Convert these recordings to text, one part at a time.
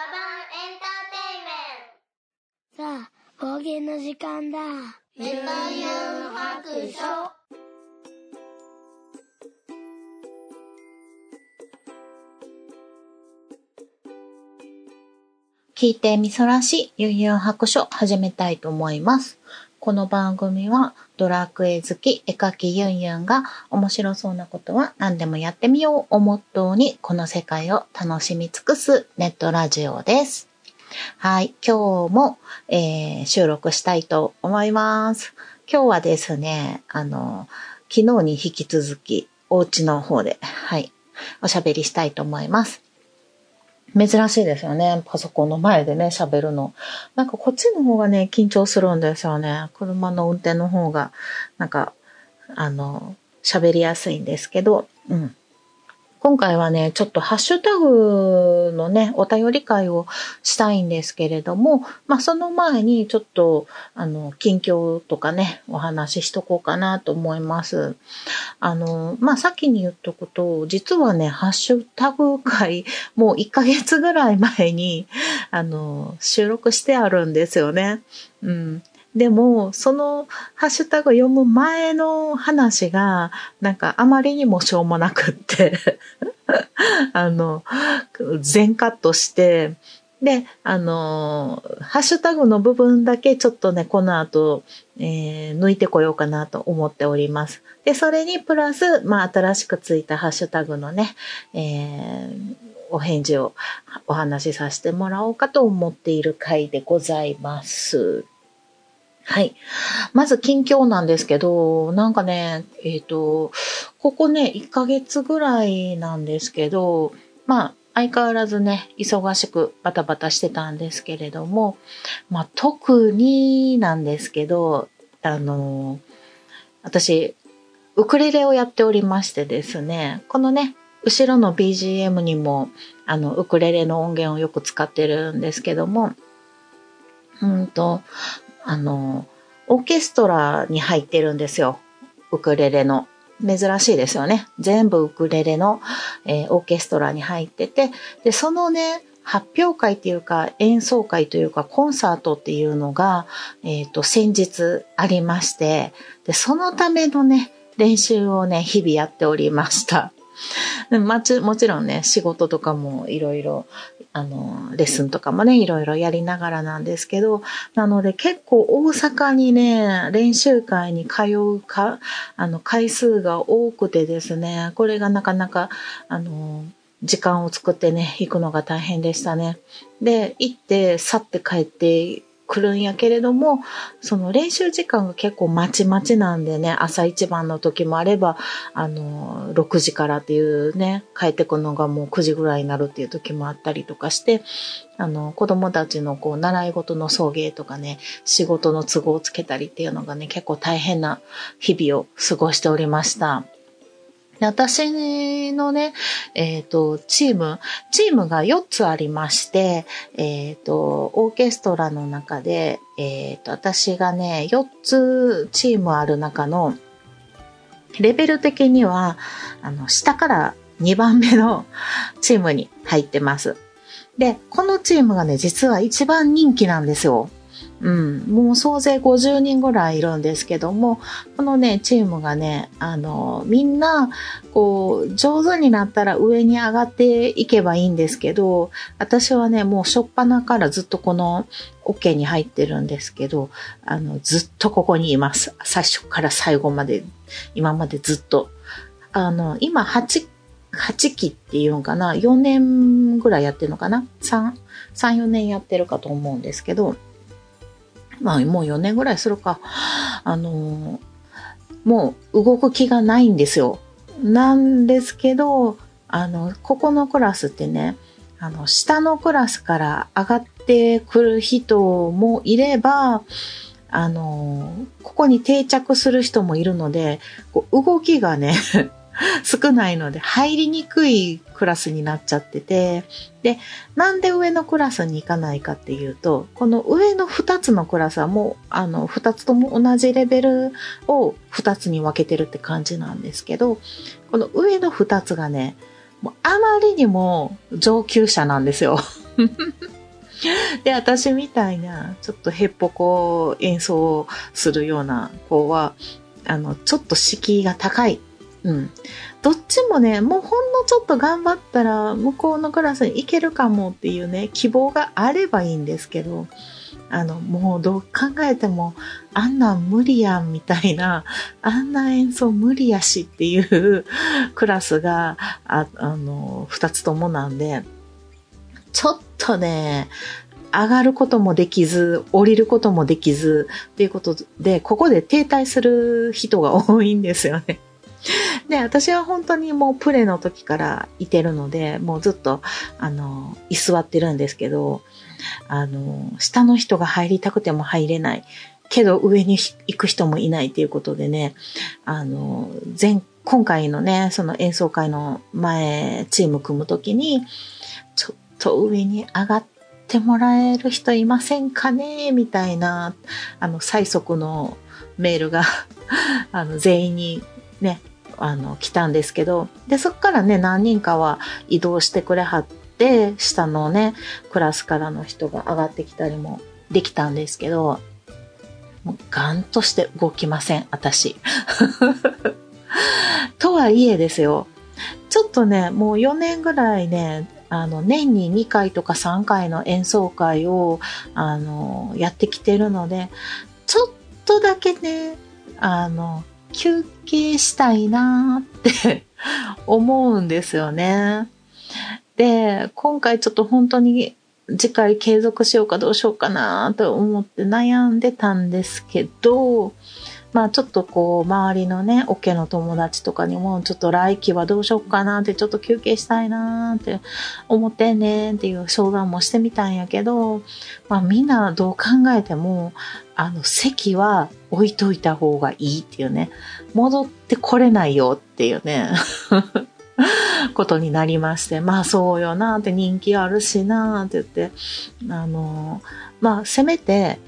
サバンエンターテイメントさあ、冒険の時間だ。メバユン白書聞いてみそらしゆうゆう白書始めたいと思います。この番組はドラクエ好き絵描きゆんゆんが面白そうなことは何でもやってみようをモットーにこの世界を楽しみ尽くすネットラジオです。はい、今日も、えー収録したいと思います。今日はですね、あの、昨日に引き続きお家の方で、はい、おしゃべりしたいと思います。珍しいですよね。パソコンの前でね、喋るの。なんかこっちの方がね、緊張するんですよね。車の運転の方が、なんか、あの、喋りやすいんですけど、うん。今回はね、ちょっとハッシュタグのね、お便り会をしたいんですけれども、まあその前にちょっと、あの、近況とかね、お話ししとこうかなと思います。あの、まあ先に言っとくと、実はね、ハッシュタグ会、もう1ヶ月ぐらい前に、あの、収録してあるんですよね。うん。でも、そのハッシュタグ読む前の話が、なんかあまりにもしょうもなくって、あの、全カットして、で、あの、ハッシュタグの部分だけちょっとね、この後、えー抜いてこようかなと思っております。で、それにプラス、まあ、新しくついたハッシュタグのね、えーお返事をお話しさせてもらおうかと思っている回でございます。はい。まず近況なんですけど、なんかね、えっ、と、ここね、1ヶ月ぐらいなんですけど、まあ、相変わらずね、忙しくバタバタしてたんですけれども、まあ、特になんですけど、あの、私、ウクレレをやっておりましてですね、このね、後ろの BGM にも、あの、ウクレレの音源をよく使ってるんですけども、うんと、あの、オーケストラに入ってるんですよ。ウクレレの。珍しいですよね。全部ウクレレの、えーオーケストラに入ってて、で、そのね、発表会っていうか演奏会というかコンサートっていうのが、えっ、と、先日ありまして、で、そのためのね、練習をね、日々やっておりました。まちもちろんね、仕事とかもいろいろ、あの、レッスンとかもね、いろいろやりながらなんですけど、なので結構大阪にね、練習会に通うか、あの、回数が多くてですね、これがなかなか、あの、時間を作ってね、行くのが大変でしたね。で、行って、去って帰ってくるんやけれども、その練習時間が結構まちまちなんでね、朝一番の時もあれば、あの、6時からっていうね、帰ってくのがもう9時ぐらいになるっていう時もあったりとかして、あの、子供たちのこう、習い事の送迎とかね、仕事の都合をつけたりっていうのがね、結構大変な日々を過ごしておりました。私のね、えっ、と、チーム、チームが4つありまして、えっ、と、オーケストラの中で、えっ、と、私がね、4つチームある中の、レベル的には、あの、下から2番目の チームに入ってます。で、このチームがね、実は一番人気なんですよ。うん。もう総勢50人ぐらいいるんですけども、このね、チームがね、あの、みんな、こう、上手になったら上に上がっていけばいいんですけど、私はね、もう初っ端からずっとこの OK に入ってるんですけど、あの、ずっとここにいます。最初から最後まで、今までずっと。あの、今8、8期っていうのかな ?4 年ぐらいやってるのかな ?3、3、4年やってるかと思うんですけど、まあもう4年ぐらいするか。あのもう動く気がないんですよ。なんですけど、あの、ここのクラスってね、あの、下のクラスから上がってくる人もいれば、あの、ここに定着する人もいるので、こう動きがね、少ないので入りにくいクラスになっちゃってて、で、なんで上のクラスに行かないかっていうと、この上の2つのクラスはもう、あの、2つとも同じレベルを2つに分けてるって感じなんですけど、この上の2つがね、もうあまりにも上級者なんですよ。で、私みたいな、ちょっとへっぽこ演奏するような子は、あの、ちょっと敷居が高い。うん。どっちもね、もうほんのちょっと頑張ったら、向こうのクラスに行けるかもっていうね、希望があればいいんですけど、あの、もうどう考えても、あんなん無理やんみたいな、あんな演奏無理やしっていう クラスが、ああの、二つともなんで、ちょっとね、上がることもできず、降りることもできず、っていうことで、ここで停滞する人が多いんですよね。で、私は本当にもうプレの時からいてるので、もうずっと、あの、居座ってるんですけど、あの、下の人が入りたくても入れない。けど上に行く人もいないっていうことでね、あの、前、今回のね、その演奏会の前、チーム組むときに、ちょっと上に上がってもらえる人いませんかね？みたいな、あの、最速のメールが あの、全員にね、あの、来たんですけど、で、そっからね、何人かは移動してくれはって、下のね、クラスからの人が上がってきたりもできたんですけど、もうガンとして動きません、私。とはいえですよ。ちょっとね、もう4年ぐらいね、あの、年に2回とか3回の演奏会を、あの、やってきてるので、ちょっとだけね、あの、休憩したいなって 思うんですよね。で、今回ちょっと本当に次回継続しようかどうしようかなと思って悩んでたんですけど、まあちょっとこう周りのね、オケの友達とかにもちょっと来期はどうしようかなってちょっと休憩したいなって思ってんねんっていう相談もしてみたんやけど、まあみんなどう考えても、あの席は置いといた方がいいっていうね、戻ってこれないよっていうね。ことになりまして、まあそうよなって人気あるしなって言って、あの、まあせめて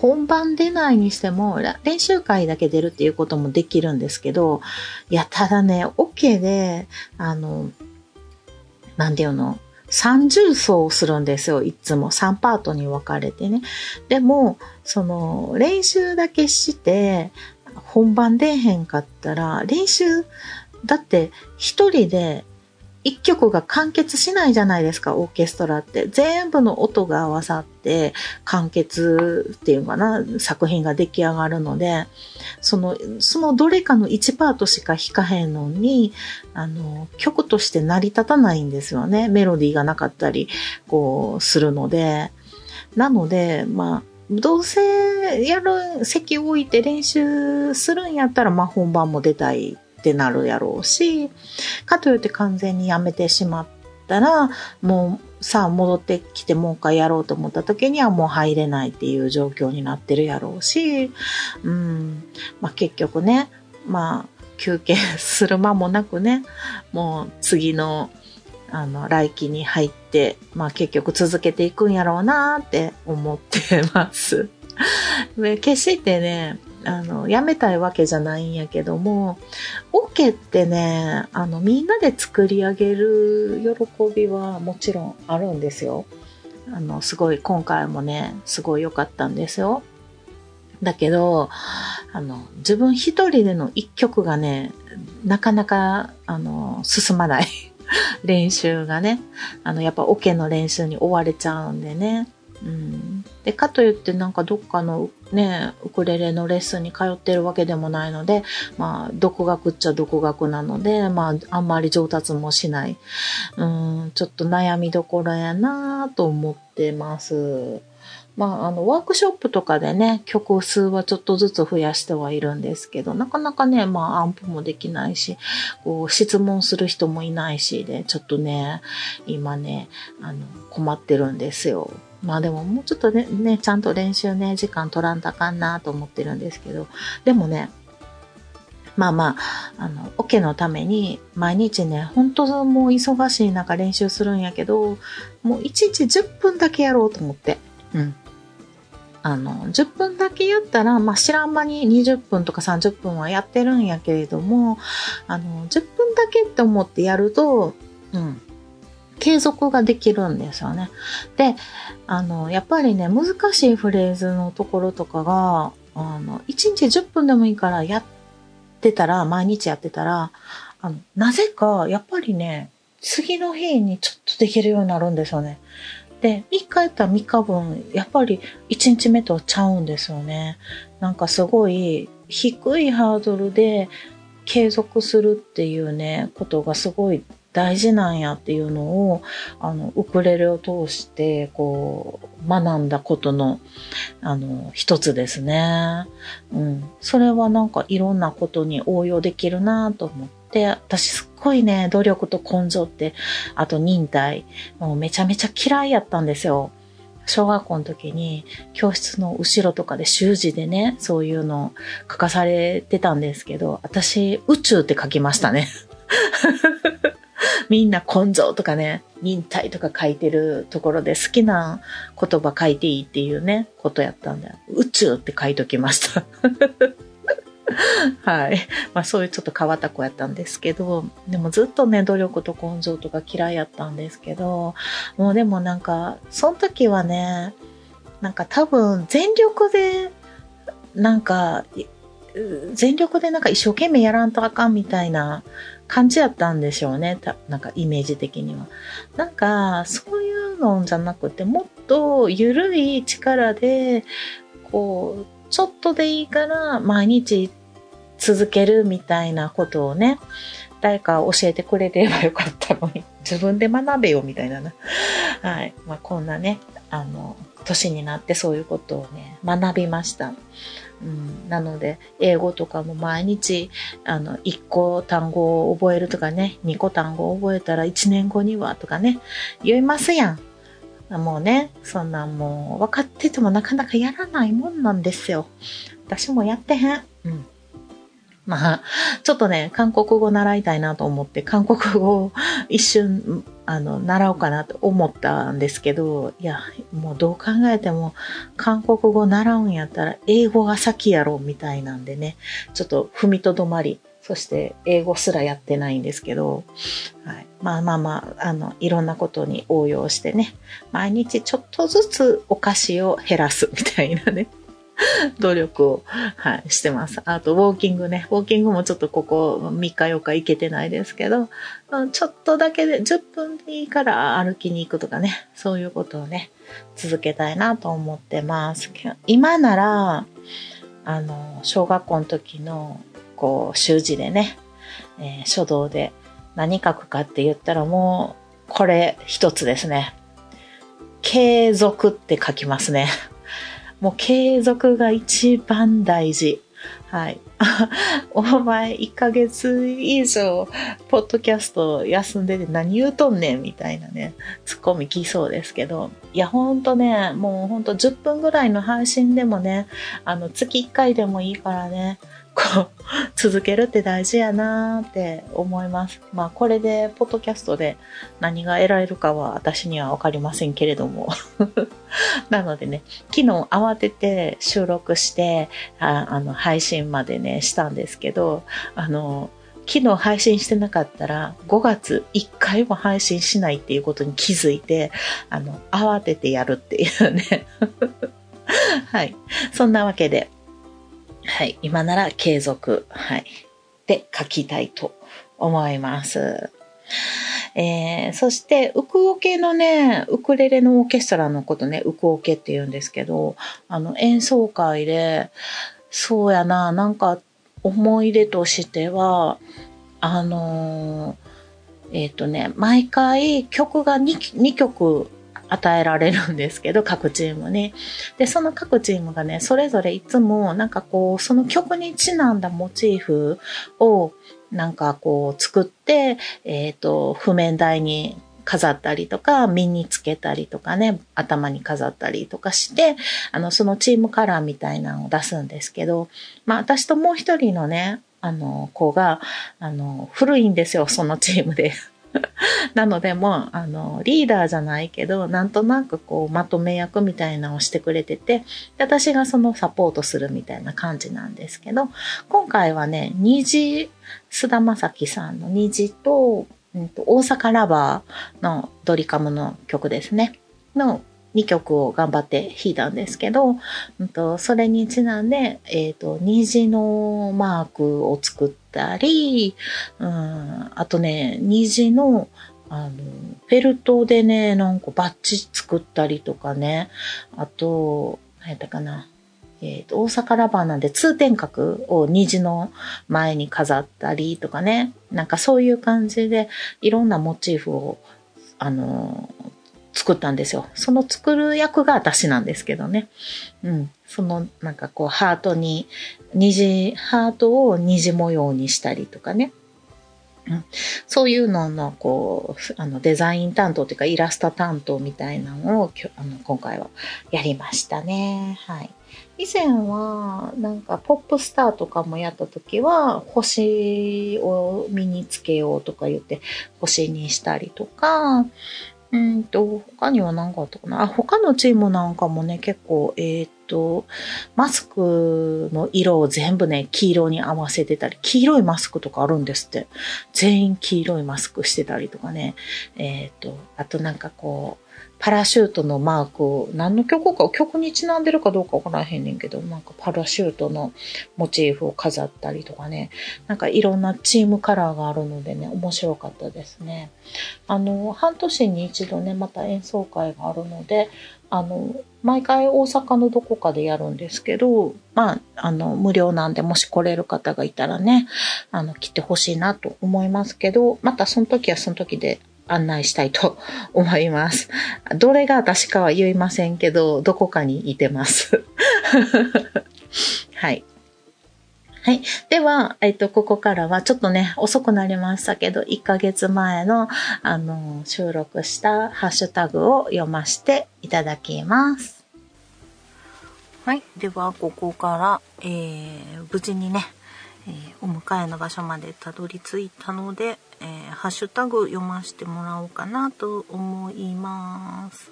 本番出ないにしても、練習会だけ出るっていうこともできるんですけど、いや、ただね、オ OK で、あの、なんていうの、三重奏するんですよ、いつも。三パートに分かれてね。でも、その、練習だけして、本番出へんかったら、練習だって一人で一曲が完結しないじゃないですか、オーケストラって。全部の音が合わさって完結っていうかな、作品が出来上がるので、その、そのどれかの1パートしか弾かへんのに、あの、曲として成り立たないんですよね。メロディーがなかったり、こう、するので。なので、まあ、どうせやる、席を置いて練習するんやったら、まあ本番も出たいってなるやろうし、かといって完全にやめてしまったら、もうさあ戻ってきてもう一回やろうと思った時にはもう入れないっていう状況になってるやろうし、うん、まあ結局ね、まあ休憩する間もなくね、もう次のあの、来期に入って、まあ結局続けていくんやろうなって思ってます。決してね、あの、やめたいわけじゃないんやけども、オケってね、あの、みんなで作り上げる喜びはもちろんあるんですよ。あの、すごい、今回もね、すごい良かったんですよ。だけど、あの、自分一人での一曲がね、なかなか、あの、進まない。練習がね。あの、やっぱオケの練習に追われちゃうんでね。うん。で、かといってなんかどっかのね、ウクレレのレッスンに通ってるわけでもないので、まあ、独学っちゃ独学なので、まあ、あんまり上達もしない。うん、ちょっと悩みどころやなと思ってます。まあ、あの、ワークショップとかでね、曲数はちょっとずつ増やしてはいるんですけど、なかなかね、まあ、アンプもできないし、こう、質問する人もいないしで、ちょっとね、今ね、あの、困ってるんですよ。まあでももうちょっとね、ね、ちゃんと練習ね、時間取らんとあかんなと思ってるんですけど、でもね、まあまあ、あの、オ、ケのために毎日ね、本当もう忙しい中練習するんやけど、もう1日10分だけやろうと思って。うん。あの、10分だけやったら、まあ知らん間に20分とか30分はやってるんやけれども、あの、10分だけって思ってやると、うん。継続ができるんですよね。で、あの、やっぱりね、難しいフレーズのところとかが、あの、1日10分でもいいからやってたら、毎日やってたら、あの、なぜか、やっぱりね、次の日にちょっとできるようになるんですよね。で、3日やったら3日分、やっぱり1日目とちゃうんですよね。なんかすごい低いハードルで継続するっていうね、ことがすごい大事なんやっていうのを、あの、ウクレレを通して、こう、学んだことの、あの、一つですね。うん。それはなんかいろんなことに応用できるなと思って、私すっごいね、努力と根性って、あと忍耐、もうめちゃめちゃ嫌いやったんですよ。小学校の時に教室の後ろとかで習字でね、そういうの書かされてたんですけど、私宇宙って書きましたね。みんな根性とかね、忍耐とか書いてるところで好きな言葉書いていいっていうね、ことやったんで、宇宙って書いときました。はい。まあそういうちょっと変わった子やったんですけど、でもずっとね、努力と根性とか嫌いやったんですけど、もうでもなんか、その時はね、なんか多分全力で、なんか、全力でなんか一生懸命やらんとあかんみたいな感じやったんでしょうね。なんかイメージ的には。なんか、そういうのじゃなくて、もっと緩い力で、こう、ちょっとでいいから毎日続けるみたいなことをね、誰か教えてくれればよかったのに、自分で学べよみたいなな。はい。まあ、こんなね、あの、年になってそういうことをね、学びました。うん、なので、英語とかも毎日、あの、1個単語を覚えるとかね、2個単語を覚えたら1年後にはとかね、言いますやん。もうね、そんなんもう分かっててもなかなかやらないもんなんですよ。私もやってへん。うん。まあ、ちょっとね、韓国語習いたいなと思って、韓国語を一瞬、あの、習おうかなと思ったんですけど、いや、もうどう考えても、韓国語習うんやったら、英語が先やろ、みたいなんでね、ちょっと踏みとどまり、そして英語すらやってないんですけど、はい、まあまあまあ、あの、いろんなことに応用してね、毎日ちょっとずつお菓子を減らすみたいなね。努力を、はい、してます。あと、ウォーキングね。ウォーキングもちょっとここ3日4日行けてないですけど、ちょっとだけで10分でいいから歩きに行くとかね。そういうことをね、続けたいなと思ってます。今なら、あの、小学校の時の、こう、習字でね、えー、書道で何書くかって言ったらもう、これ一つですね。継続って書きますね。もう継続が一番大事。はい。お前1ヶ月以上、ポッドキャスト休んでて何言うとんねんみたいなね、ツッコミ来そうですけど、いやほんとね、もうほんと10分ぐらいの配信でもね、あの月1回でもいいからね、こう、続けるって大事やなーって思います。まあ、これで、ポッドキャストで何が得られるかは私にはわかりませんけれども。なのでね、昨日慌てて収録して、ああの、配信までね、したんですけど、あの、昨日配信してなかったら、5月1回も配信しないっていうことに気づいて、あの、慌ててやるっていうね。はい。そんなわけで、はい。今なら継続。はい。で書きたいと思います。えー、そして、ウクオケのね、ウクレレのオーケストラのことね、ウクオケって言うんですけど、あの、演奏会で、そうやな、なんか、思い出としては、あのー、えっ、ー、とね、毎回曲が 2, 2曲与えられるんですけど、各チームに。で、その各チームがね、それぞれいつもなんかこう、その曲にちなんだモチーフをなんかこう作って、えっ、ー、と、譜面台に飾ったりとか、身につけたりとかね、頭に飾ったりとかして、あの、そのチームカラーみたいなのを出すんですけど、まあ私ともう一人のね、あの、子が、あの、古いんですよ、そのチームで。なのでもう、あの、リーダーじゃないけど、なんとなくこう、まとめ役みたいなのをしてくれてて、私がそのサポートするみたいな感じなんですけど、今回はね、虹、菅田正樹さんの虹と、うんと、大阪ラバーのドリカムの曲ですね。の2曲を頑張って弾いたんですけど、うんと、それにちなんで、えっ、ー、と、虹のマークを作ったり、うん、あとね、虹のあの、フェルトでね、なんかバッジ作ったりとかね、あと、何やったかな。え、ー、と、大阪ラバーなんで通天閣を虹の前に飾ったりとかね、なんかそういう感じでいろんなモチーフを、あの、作ったんですよ。その作る役が私なんですけどね。うん。そのなんかこうハートに、虹、ハートを虹模様にしたりとかね。うん、そういうのの、こう、あの、デザイン担当というか、イラスト担当みたいなのを、あの、今回はやりましたね。はい。以前は、なんか、ポップスターとかもやった時は、星を身につけようとか言って、星にしたりとか、うんと、他には何かあったかな？あ、他のチームなんかもね、結構、えー、っと、マスクの色を全部ね、黄色に合わせてたり、黄色いマスクとかあるんですって。全員黄色いマスクしてたりとかね。えー、っと、あとなんかこう、パラシュートのマークを、何の曲か、曲にちなんでるかどうかわからへんねんけど、なんかパラシュートのモチーフを飾ったりとかね、なんかいろんなチームカラーがあるのでね、面白かったですね。あの、半年に一度ね、また演奏会があるので、あの、毎回大阪のどこかでやるんですけど、まあ、あの、無料なんで、もし来れる方がいたらね、あの、来てほしいなと思いますけど、またその時はその時で案内したいと思います。どれが私かは言いませんけど、どこかにいてます。はい。はい。では、えっと、ここからはちょっとね、遅くなりましたけど、1ヶ月前の、あの、収録したハッシュタグを読ませていただきます。はい。では、ここから、えー、無事にね、えー、お迎えの場所までたどり着いたので、えー、ハッシュタグ読ませてもらおうかなと思います。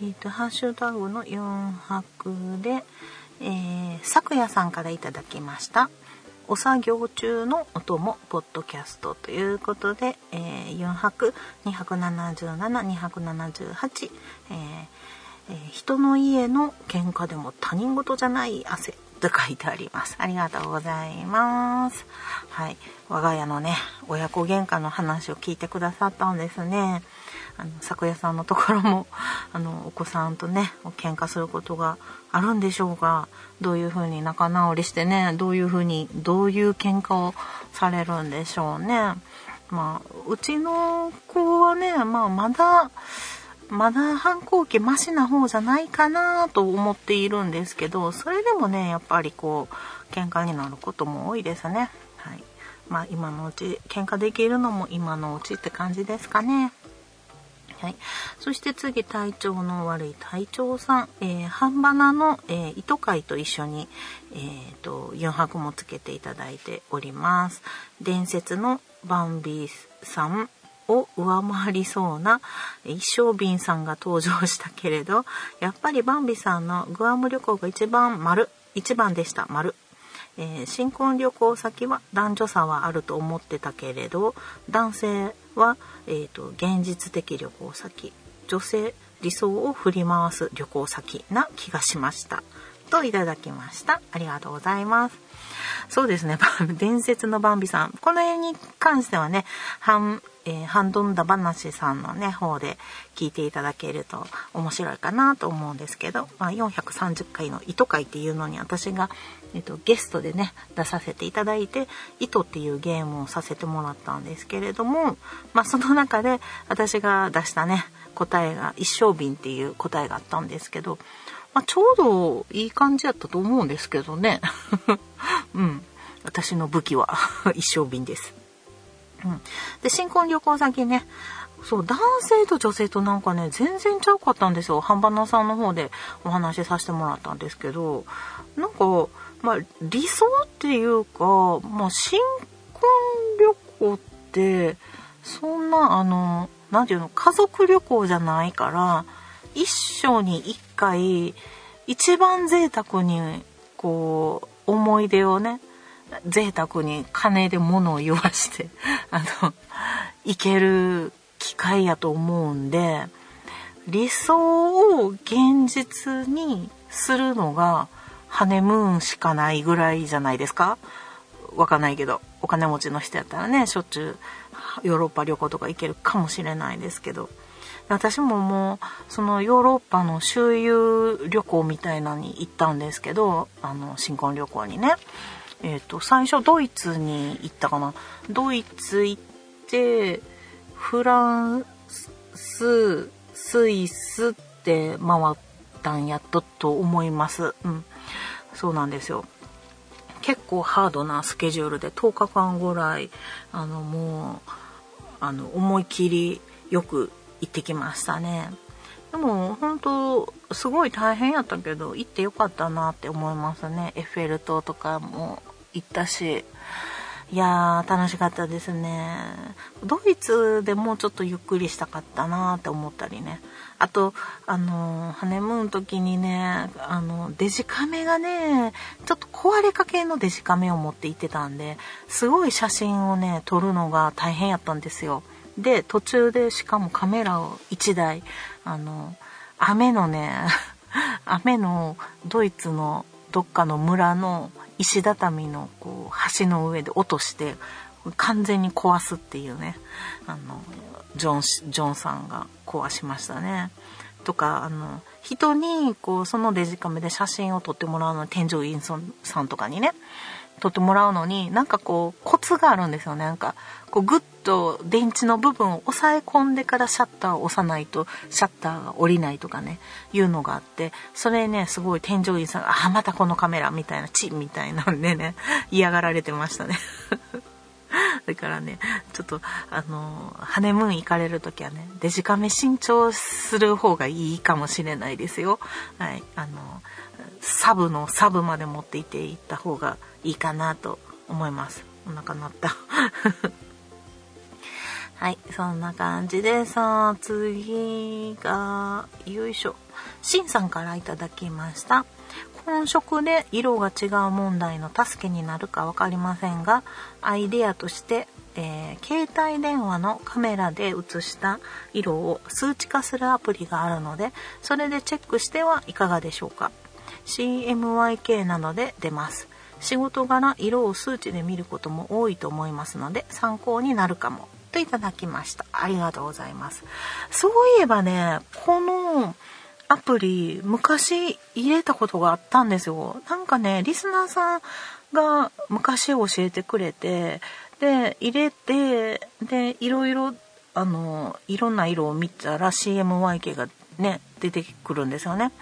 えっ、ー、と、ハッシュタグの4泊で、えー、昨夜さんからいただきました。お作業中の音もポッドキャストということで、えー、4泊277、278、えーえー、人の家の喧嘩でも他人事じゃない汗と書いてあります。ありがとうございます。はい。我が家のね、親子喧嘩の話を聞いてくださったんですね。あの、昨夜さんのところも、あの、お子さんとね、喧嘩することがあるんでしょうかどういう風に仲直りしてね、どういう風に、どういう喧嘩をされるんでしょうね。まあ、うちの子はね、まあ、まだ、まだ反抗期マシな方じゃないかなと思っているんですけど、それでもね、やっぱりこう、喧嘩になることも多いですね。はい。まあ今のうち、喧嘩できるのも今のうちって感じですかね。はい。そして次、体調の悪い隊長さん、えー、半ばなの、えー、糸会と一緒に、えー、と、4泊もつけていただいております。伝説のバンビーさん、を上回りそうな一生瓶さんが登場したけれど、やっぱりバンビさんのグアム旅行が一番丸、一番でした、丸。えー、新婚旅行先は男女差はあると思ってたけれど、男性は、えーと、現実的旅行先、女性理想を振り回す旅行先な気がしました。といただきました。ありがとうございます。そうですね。伝説のバンビさん。この辺に関してはね、半、えー、ハンドンダ話さんのね、方で聞いていただけると面白いかなと思うんですけど、まあ、430回の糸会っていうのに私が、えっと、ゲストでね、出させていただいて、糸っていうゲームをさせてもらったんですけれども、まあ、その中で私が出したね、答えが一生瓶っていう答えがあったんですけど、まあ、ちょうどいい感じやったと思うんですけどね。うん。私の武器は 一生瓶です。うん。で、新婚旅行先ね、そう、男性と女性となんかね、全然ちゃうかったんですよ。ハンバナさんの方でお話しさせてもらったんですけど、なんか、まあ、理想っていうか、まあ、新婚旅行って、そんな、あの、なんていうの、家族旅行じゃないから、一生に一回、一番贅沢に、こう、思い出をね、贅沢に金で物を言わして、あの、行ける機会やと思うんで、理想を現実にするのがハネムーンしかないぐらいじゃないですか。わかんないけど、お金持ちの人やったらね、しょっちゅうヨーロッパ旅行とか行けるかもしれないですけど、私ももう、そのヨーロッパの周遊旅行みたいなのに行ったんですけど、あの、新婚旅行にね。えっ、ー、と、最初ドイツに行ったかな。ドイツ行って、フランス、スイスって回ったんやったと思います。うん。そうなんですよ。結構ハードなスケジュールで10日間ぐらい、あの、もう、あの、思い切りよく行ってきましたね。でも本当すごい大変やったけど行ってよかったなって思いますね。エッフェル塔とかも行ったし。いやー楽しかったですね。ドイツでもうちょっとゆっくりしたかったなって思ったりね。あと、あの、ハネムーン時にね、あの、デジカメがね、ちょっと壊れかけのデジカメを持って行ってたんで、すごい写真をね、撮るのが大変やったんですよ。で、途中でしかもカメラを1台、あの、雨のね、雨のドイツのどっかの村の石畳のこう橋の上で落として完全に壊すっていうねあのジョンジョンさんが壊しましたね。とかあの人にこうそのデジカメで写真を撮ってもらうの添乗員さんとかにね撮ってもらうのになんかこうコツがあるんですよねなんかこうグッと電池の部分を押さえ込んでからシャッターを押さないとシャッターが降りないとかねいうのがあってそれねすごい添乗員さんが「あまたこのカメラ」みたいな「チン」みたいなんでね 嫌がられてましたね だからね、ちょっと、あの、ハネムーン行かれる時はね、デジカメ新調する方がいいかもしれないですよ。はい。あの、サブのサブまで持っていっていった方がいいかなと思います。お腹鳴った。はい、そんな感じでさあ、次が、よいしょ。しんさんからいただきました。本色で色が違う問題の助けになるか分かりませんがアイデアとして、えー、携帯電話のカメラで写した色を数値化するアプリがあるのでそれでチェックしてはいかがでしょうか CMYK などで出ます仕事柄色を数値で見ることも多いと思いますので参考になるかもといただきましたありがとうございますそういえばねこのアプリ昔入れたことがあったんですよ。なんかね、リスナーさんが昔教えてくれて、で、入れて、で、いろいろ、あの、いろんな色を見たら CMYK がね、出てくるんですよね。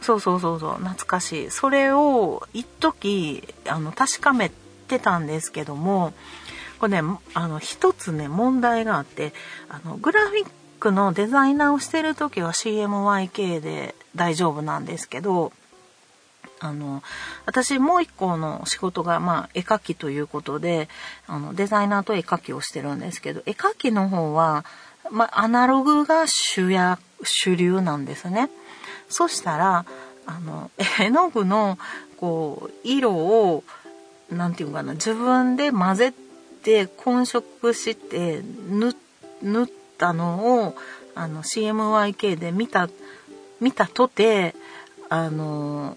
そうそうそうそう、懐かしい。それを一時、あの、確かめてたんですけども、これね、あの、一つね、問題があって、あの、グラフィックのデザイナーをしてる時は CMYK で大丈夫なんですけど、あの、私もう一個の仕事が、まあ、絵描きということで、あの、デザイナーと絵描きをしてるんですけど、絵描きの方は、まあ、アナログが主や、主流なんですね。そしたら、あの、絵の具の、こう、色を、なんていうかな、自分で混ぜて、で混色して、塗、ったのをあの CMYK で見た見たとてあの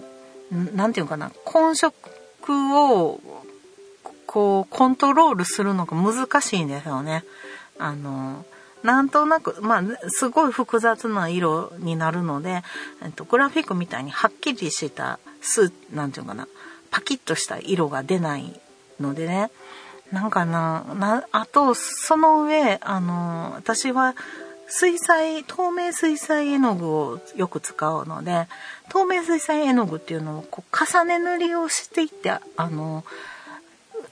何て言うかな混色をこうコントロールするのが難しいんですよね。あのなんとなく、まあ、すごい複雑な色になるので、えっと、グラフィックみたいにはっきりしたスなんていうかな、パキッとした色が出ないのでね、なんかな、な、あと、その上、あの、私は、水彩、透明水彩絵の具をよく使うので、透明水彩絵の具っていうのをこう重ね塗りをしていって、あの、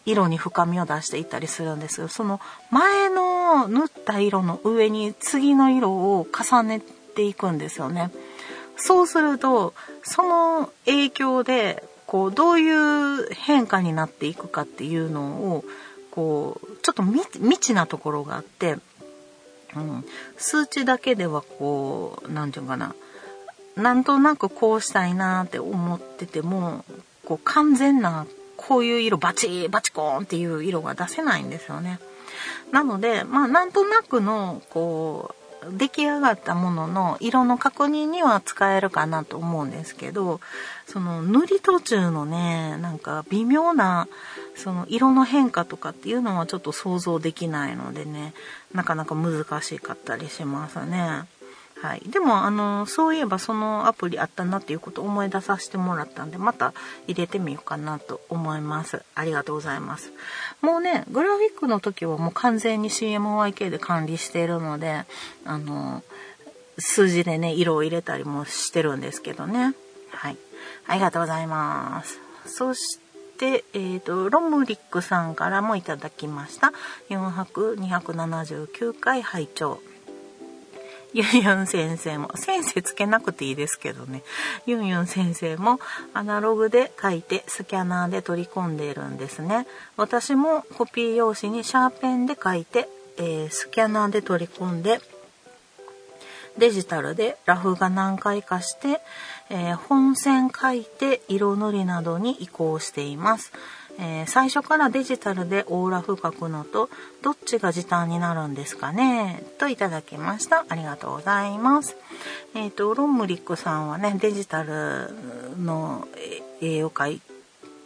色に深みを出していったりするんですけど、その前の塗った色の上に次の色を重ねていくんですよね。そうすると、その影響で、こう、どういう変化になっていくかっていうのを、こうちょっと未知なところがあって、うん、数値だけではこう何て言うかななんとなくこうしたいなって思っててもこう完全なこういう色バチバチコーンっていう色が出せないんですよね。なので、まあ、なんとなくの、こう、出来上がったものの色の確認には使えるかなと思うんですけど、その塗り途中のね、なんか微妙な、その色の変化とかっていうのはちょっと想像できないのでね、なかなか難しかったりしますね。はい。でも、あの、そういえばそのアプリあったなっていうことを思い出させてもらったんで、また入れてみようかなと思います。ありがとうございます。もうね、グラフィックの時はもう完全に CMYK で管理しているので、あの、数字でね、色を入れたりもしてるんですけどね。はい。ありがとうございます。そして、えっ、ー、と、ロムリックさんからもいただきました。4泊279回拝聴ユンユン先生も、先生つけなくていいですけどね。ユンユン先生もアナログで書いてスキャナーで取り込んでいるんですね。私もコピー用紙にシャーペンで書いて、えー、スキャナーで取り込んで、デジタルでラフが何回かして、えー、本線書いて色塗りなどに移行しています。えー、最初からデジタルでオーラフ書くのとどっちが時短になるんですかね？といただきました。ありがとうございます。えっ、ー、と、ロンムリックさんはね、デジタルの絵を描い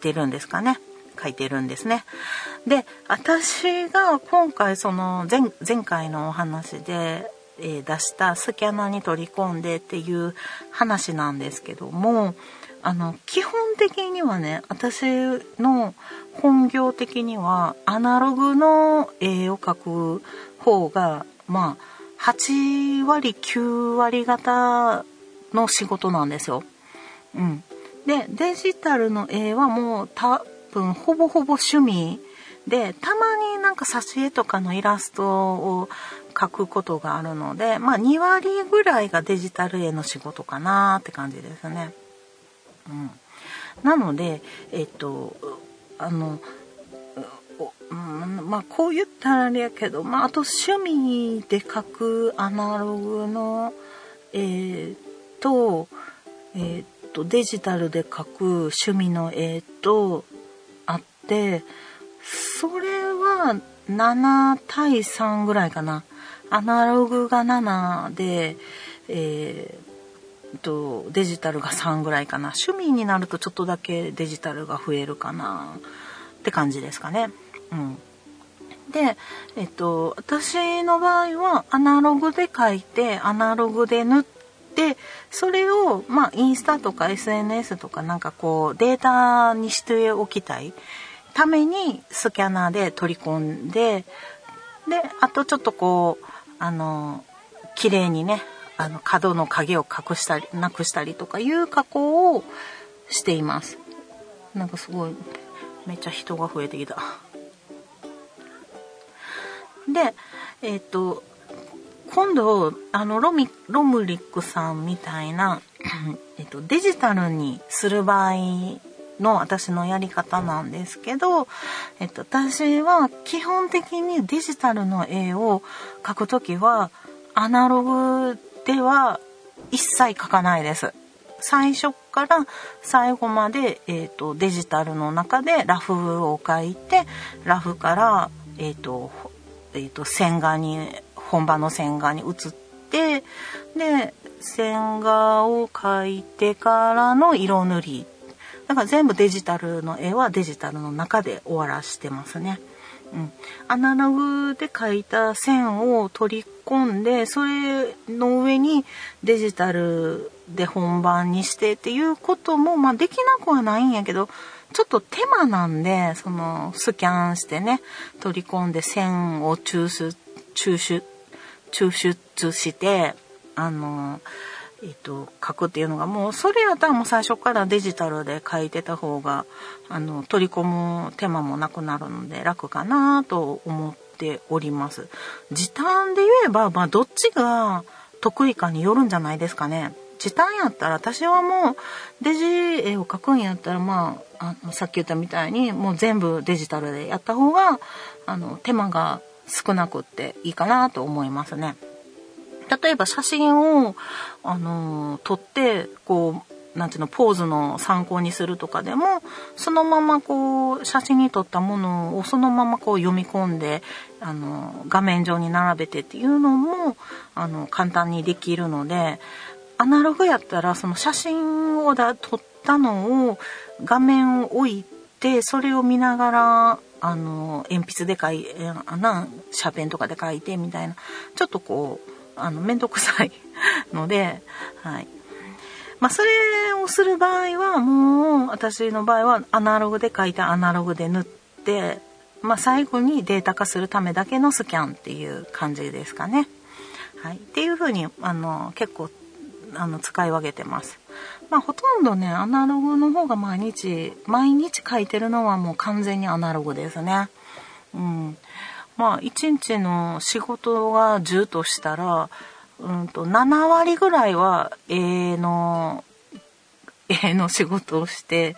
てるんですかね？書いてるんですね。で、私が今回その前前回のお話で、え、出したスキャナーに取り込んでっていう話なんですけども、あの、基本的にはね、私の本業的には、アナログの絵を描く方が、まあ、8割、9割方の仕事なんですよ。うん。で、デジタルの絵はもう多分、ほぼほぼ趣味で、たまになんか挿絵とかのイラストを描くことがあるので、まあ2割ぐらいがデジタル絵の仕事かなって感じですね。うん、なのでえっとあの、うん、まあこう言ったらあれやけど、まあ、あと趣味で描くアナログのえー、とえー、っとデジタルで描く趣味の絵とあってそれは7対3ぐらいかな。アナログが7で、えーとデジタルが3ぐらいかな。趣味になるとちょっとだけデジタルが増えるかな。って感じですかね。うん、で、えっと、私の場合はアナログで書いてアナログで塗ってそれを、まあ、インスタとか SNS とかなんかこうデータにしておきたい。ためにスキャナーで取り込んでであとちょっとこうあの綺麗にねあの角の影を隠したりなくしたりとかいう加工をしています。なんかすごいめっちゃ人が増えてきた。でえっ、ー、と今度あのロミロムリックさんみたいな、えっと、デジタルにする場合の私のやり方なんですけど、えっと、私は基本的にデジタルの絵を描くときはアナログでは一切書かないです。最初から最後まで、えーと、デジタルの中でラフを書いてラフから、えーとえーと、線画に本場の線画に移ってで線画を描いてからの色塗りだから全部デジタルの絵はデジタルの中で終わらしてますね。うん、アナログで描いた線を取り込んでそれの上にデジタルで本番にしてっていうことも、まあ、できなくはないんやけどちょっと手間なんでそのスキャンしてね取り込んで線を抽出抽出抽出してあのえっと、書くっていうのがもうそれやったらもう最初からデジタルで書いてた方があの取り込む手間もなくなるので楽かなと思っております。時短で言えば、まあ、どっちが得意かによるんじゃないですかね。時短やったら私はもうデジ絵を描くんやったらまああのさっき言ったみたいにもう全部デジタルでやった方があの手間が少なくっていいかなと思いますね。例えば写真を、あのー、撮って、こう、なんていうの、ポーズの参考にするとかでも、そのままこう、写真に撮ったものをそのままこう読み込んで、あの、画面上に並べてっていうのも、あの、簡単にできるので、アナログやったら、その写真をだ撮ったのを画面を置いて、それを見ながら、あの、鉛筆で書いて、な、シャーペンとかで書いてみたいな、ちょっとこう、あの、めんどくさいので、はい。まあ、それをする場合は、もう、私の場合は、アナログで書いて、アナログで塗って、まあ、最後にデータ化するためだけのスキャンっていう感じですかね。はい。っていうふうに、あの、結構、あの、使い分けてます。まあ、ほとんどね、アナログの方が毎日、毎日書いてるのはもう完全にアナログですね。うん。まあ、1日の仕事が10としたら、うんと、7割ぐらいは絵の、絵の仕事をして、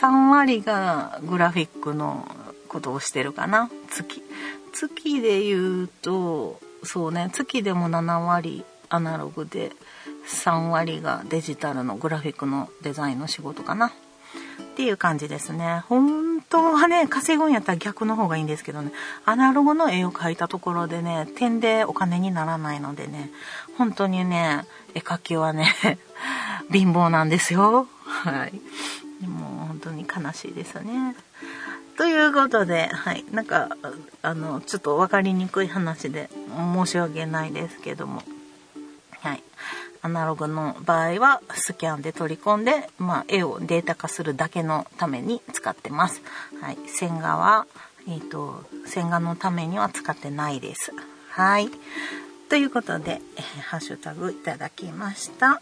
3割がグラフィックのことをしてるかな。月。月で言うと、そうね、月でも7割アナログで、3割がデジタルのグラフィックのデザインの仕事かな。っていう感じですね。本当はね、稼ぐんやったら逆の方がいいんですけどね、アナログの絵を描いたところでね、点でお金にならないのでね、本当にね、絵描きはね、貧乏なんですよ。はい。もう本当に悲しいですね。ということで、はい。なんか、あの、ちょっと分かりにくい話で申し訳ないですけども。はい。アナログの場合はスキャンで取り込んで、まあ、絵をデータ化するだけのために使ってます。はい。線画は、えっ、ー、と、線画のためには使ってないです。はい。ということで、え、ハッシュタグいただきました。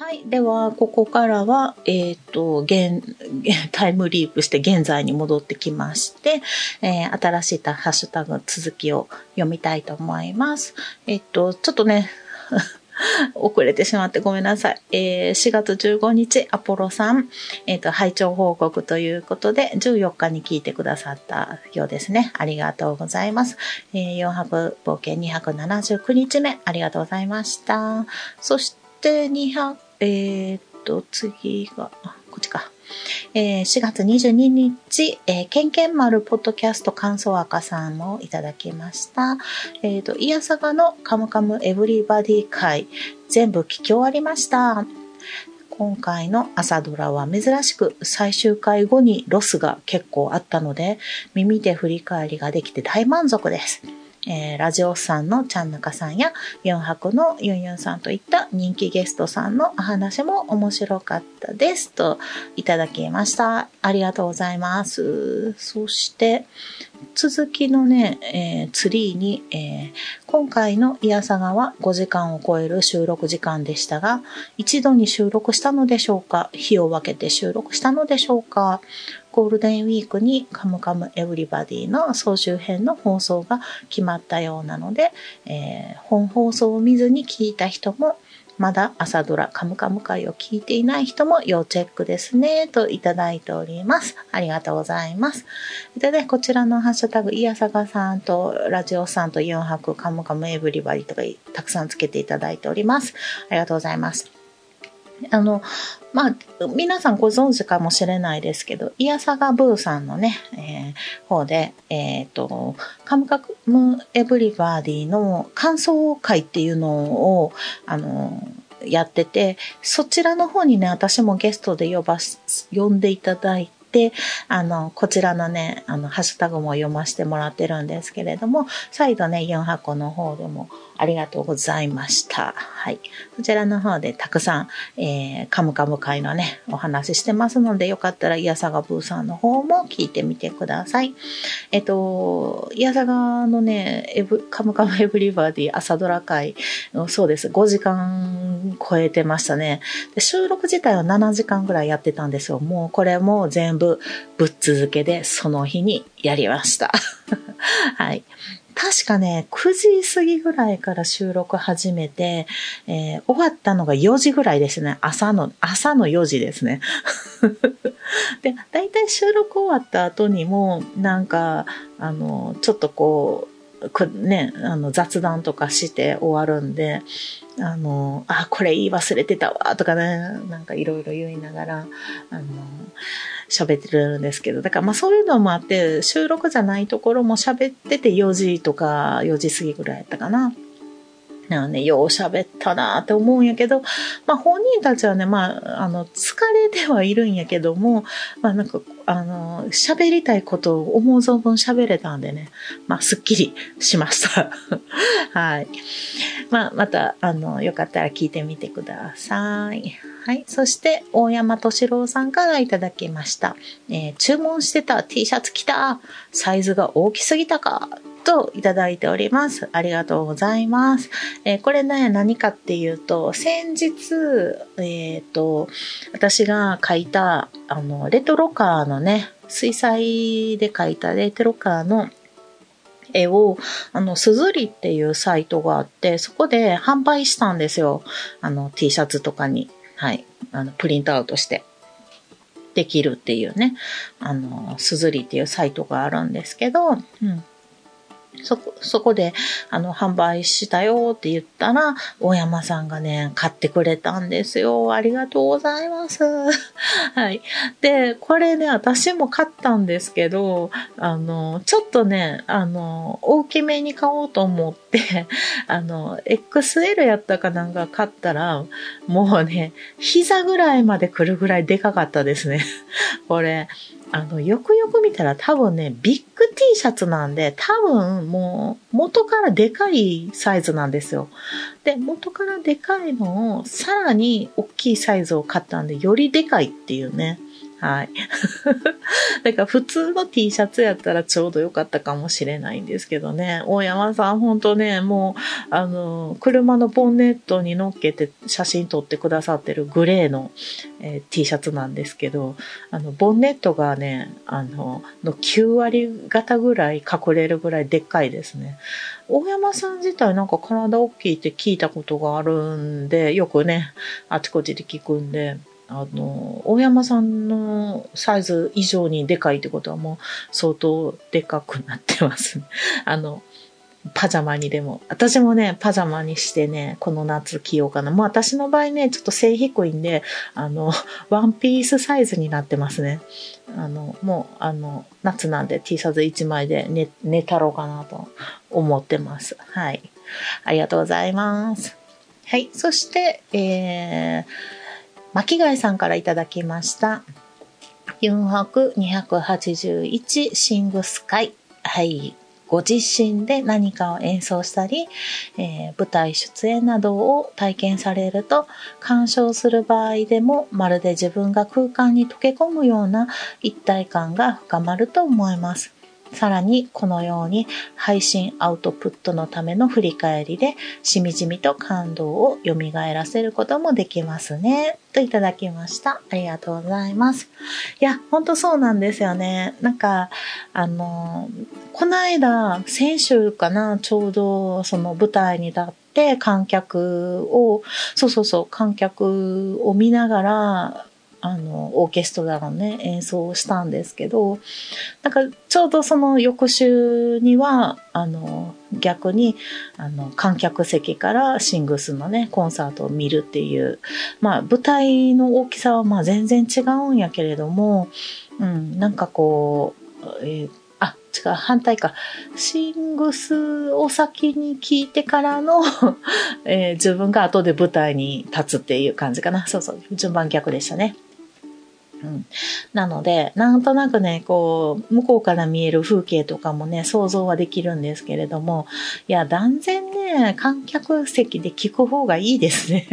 はい。では、ここからは、えっ、ー、と、現、タイムリープして現在に戻ってきまして、えー、新しいハッシュタグ続きを読みたいと思います。えっ、ー、と、ちょっとね、遅れてしまってごめんなさい。えー、4月15日、アポロさん、えっ、ー、と、拝聴報告ということで、14日に聞いてくださったようですね。ありがとうございます。えー、4泊冒険279日目、ありがとうございました。そして、200、えっ、と、次が、こっちか。えー、4月22日、えー、ケンケン丸ポッドキャスト感想赤さんもいただきました。えっ、ー、と、イヤサガのカムカムエブリバディ会、全部聞き終わりました。今回の朝ドラは珍しく最終回後にロスが結構あったので、耳で振り返りができて大満足です。えー、ラジオさんのちゃんなかさんや、4泊のユンユンさんといった人気ゲストさんのお話も面白かったです。と、いただきました。ありがとうございます。そして、続きのね、えー、ツリーに、えー、今回のイヤサガは5時間を超える収録時間でしたが、一度に収録したのでしょうか？日を分けて収録したのでしょうか？ゴールデンウィークにカムカムエブリバディの総集編の放送が決まったようなので、えー、本放送を見ずに聞いた人もまだ朝ドラカムカム会を聞いていない人も要チェックですね、といただいております。ありがとうございます。でね、こちらのハッシュタグ、イヤサガさんとラジオさんと4泊カムカムエブリバディとかたくさんつけていただいております。ありがとうございます。あの、まあ、皆さんご存知かもしれないですけど、イヤサガブーさんのね、えー、方で、えっ、ー、と、カムカムエブリバディの感想会っていうのを、あの、やってて、そちらの方にね、私もゲストで呼ば、呼んでいただいて、あの、こちらのね、あの、ハッシュタグも読ませてもらってるんですけれども、再度ね、4箱の方でもありがとうございました。はい。そちらの方でたくさん、えー、カムカム会のね、お話ししてますので、よかったら、イヤサガブーさんの方も聞いてみてください。えっと、イヤサガのね、エブ、カムカムエブリバディ朝ドラ会、そうです。5時間超えてましたね。で収録自体は7時間ぐらいやってたんですよ。もうこれも全部ぶっ続けでその日にやりました。はい。確かね、9時過ぎぐらいから収録始めて、えー、終わったのが4時ぐらいですね。朝の、朝の4時ですね。で、だいたい収録終わった後にも、なんか、あの、ちょっとこう、ね、あの雑談とかして終わるんで、あの、あ、これ言い忘れてたわ、とかね、なんかいろいろ言いながら、あの、喋ってるんですけど、だからまあそういうのもあって、収録じゃないところも喋ってて4時とか4時過ぎぐらいやったかな。なのね、よう喋ったなって思うんやけど、まあ本人たちはね、まあ、あの、疲れてはいるんやけども、まあなんか、あの、喋りたいことを思う存分喋れたんでね、まあすっきりしました。はい。まあまた、あの、よかったら聞いてみてください。はい。そして、大山敏郎さんからいただきました。えー、注文してた T シャツ着たサイズが大きすぎたかといただいております。ありがとうございます。えー、これね、何かっていうと、先日、えっ、ー、と、私が書いた、あの、レトロカーのね、水彩で書いたレトロカーの絵を、あの、すずりっていうサイトがあって、そこで販売したんですよ。あの、T シャツとかに。はい。あの、プリントアウトして。できるっていうね、あの、すずりっていうサイトがあるんですけど、うん。そ、そこで、あの、販売したよって言ったら、大山さんがね、買ってくれたんですよ。ありがとうございます。はい。で、これね、私も買ったんですけど、あの、ちょっとね、あの、大きめに買おうと思って、あの、XL やったかなんか買ったら、もうね、膝ぐらいまで来るぐらいでかかったですね。これ、あの、よくよく見たら多分ね、ビッグ T シャツなんで、多分もう元からでかいサイズなんですよ。で、元からでかいのをさらに大きいサイズを買ったんで、よりでかいっていうね。はい。だから普通の T シャツやったらちょうどよかったかもしれないんですけどね。大山さんほんとね、もう、あの、車のボンネットに乗っけて写真撮ってくださってるグレーの、えー、T シャツなんですけど、あの、ボンネットがね、あの、の9割型ぐらい隠れるぐらいでっかいですね。大山さん自体なんか体大きいって聞いたことがあるんで、よくね、あちこちで聞くんで、あの、大山さんのサイズ以上にでかいってことはもう相当でかくなってます。あの、パジャマにでも。私もね、パジャマにしてね、この夏着ようかな。もう私の場合ね、ちょっと背低いんで、あの、ワンピースサイズになってますね。あの、もう、あの、夏なんで T シャツ1枚で寝、寝たろうかなと思ってます。はい。ありがとうございます。はい。そして、えー、巻貝さんからいただきました。4泊281シングスカはい。ご自身で何かを演奏したり、えー、舞台出演などを体験されると、鑑賞する場合でもまるで自分が空間に溶け込むような一体感が深まると思います。さらにこのように配信アウトプットのための振り返りでしみじみと感動を蘇らせることもできますね。といただきました。ありがとうございます。いや、ほんとそうなんですよね。なんか、あの、この間、先週かな、ちょうどその舞台に立って観客を、そうそうそう、観客を見ながら、あの、オーケストラのね、演奏をしたんですけど、なんかちょうどその翌週には、あの、逆に、あの、観客席からシングスのね、コンサートを見るっていう、まあ、舞台の大きさはまあ全然違うんやけれども、うん、なんかこう、えーあ、違う、反対か。シングスを先に聞いてからの えー、自分が後で舞台に立つっていう感じかな。そうそう、順番逆でしたね。うん、なので、なんとなくね、こう、向こうから見える風景とかもね、想像はできるんですけれども、いや、断然ね、観客席で聞く方がいいですね。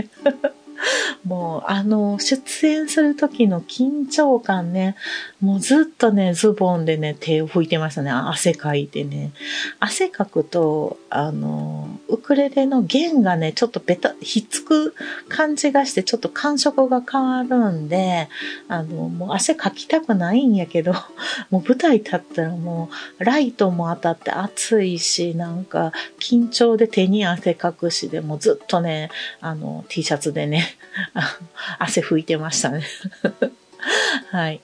もう、あの、出演する時の緊張感ね、もうずっとね、ズボンでね、手を拭いてましたね。汗かいてね。汗かくと、あの、ウクレレの弦がね、ちょっとベタ、ひっつく感じがして、ちょっと感触が変わるんで、あの、もう汗かきたくないんやけど、もう舞台立ったらもう、ライトも当たって暑いし、なんか、緊張で手に汗かくしで、もずっとね、あの、T シャツでね、汗拭いてましたね。はい。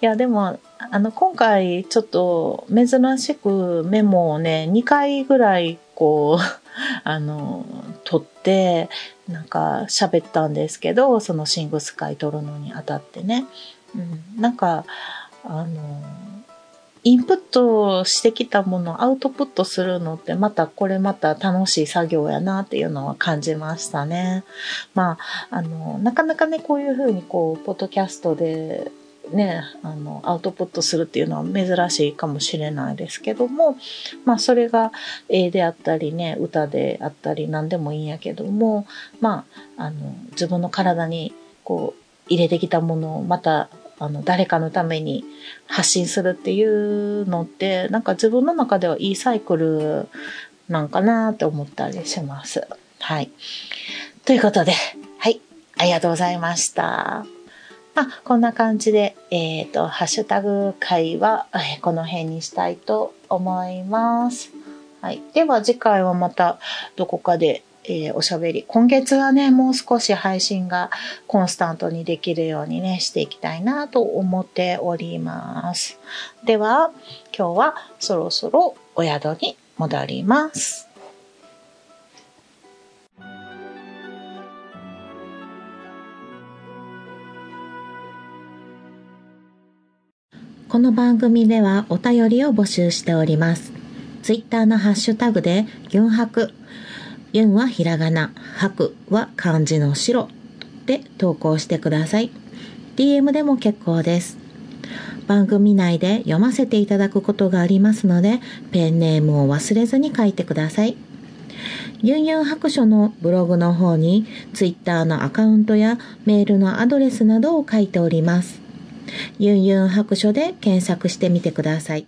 いや、でも、あの、今回ちょっと珍しくメモをね、2回ぐらいこう、あの、撮って、なんか喋ったんですけど、そのシングスカイ撮るのにあたってね。うん、なんか、あの、インプットしてきたものをアウトプットするのってまたこれまた楽しい作業やなっていうのは感じましたね。まあ、あの、なかなかね、こういうふうにこう、ポッドキャストでね、あの、アウトプットするっていうのは珍しいかもしれないですけども、まあそれが絵であったりね、歌であったり何でもいいんやけども、まあ、あの、自分の体にこう、入れてきたものをまたあの、誰かのために発信するっていうのって、なんか自分の中ではいいサイクルなんかなって思ったりします。はい。ということで、はい。ありがとうございました。まあ、こんな感じで、えっ、ー、と、ハッシュタグ会は、えー、この辺にしたいと思います。はい。では次回はまたどこかでえー、おしゃべり。今月はね、もう少し配信がコンスタントにできるようにね、していきたいなと思っております。では、今日はそろそろお宿に戻ります。この番組ではお便りを募集しております。ツイッターのハッシュタグで、ユンハク、ユンはひらがな、白は漢字の白で投稿してください。DM でも結構です。番組内で読ませていただくことがありますので、ペンネームを忘れずに書いてください。ユンユン白書のブログの方に Twitter のアカウントやメールのアドレスなどを書いております。ユンユン白書で検索してみてください。